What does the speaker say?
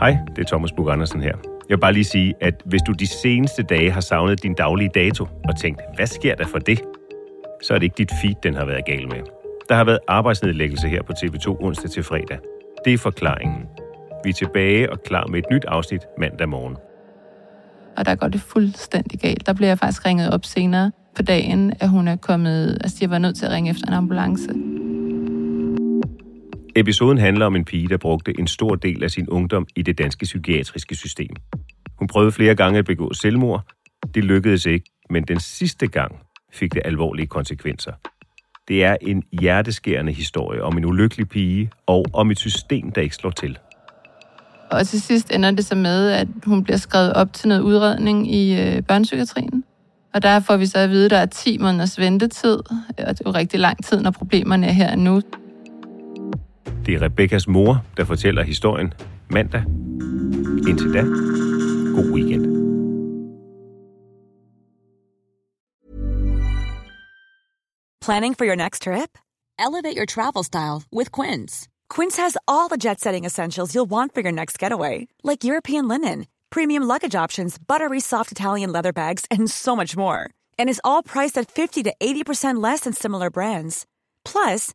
Hej, det er Thomas Bug Andersen her. Jeg vil bare lige sige, at hvis du de seneste dage har savnet din daglige dato og tænkt, hvad sker der for det? Så er det ikke dit feed, den har været gal med. Der har været arbejdsnedlæggelse her på TV2 onsdag til fredag. Det er forklaringen. Vi er tilbage og klar med et nyt afsnit mandag morgen. og der går det fuldstændig galt. Der bliver jeg faktisk ringet op senere på dagen, at hun er kommet... Altså, jeg var nødt til at ringe efter en ambulance. Episoden handler om en pige, der brugte en stor del af sin ungdom i det danske psykiatriske system. Hun prøvede flere gange at begå selvmord. Det lykkedes ikke, men den sidste gang fik det alvorlige konsekvenser. Det er en hjerteskærende historie om en ulykkelig pige og om et system, der ikke slår til. Og til sidst ender det så med, at hun bliver skrevet op til noget udredning i øh, børnepsykiatrien. Og der får vi så at vide, at der er 10 måneders ventetid, og det er jo rigtig lang tid, når problemerne er her nu. Det er Rebekkas mor, der fortæller historien mandag. Indtil da, god weekend. Planning for your next trip? Elevate your travel style with Quince. Quince has all the jet setting essentials you'll want for your next getaway, like European linen, premium luggage options, buttery soft Italian leather bags, and so much more. And is all priced at 50 to 80% less than similar brands. Plus,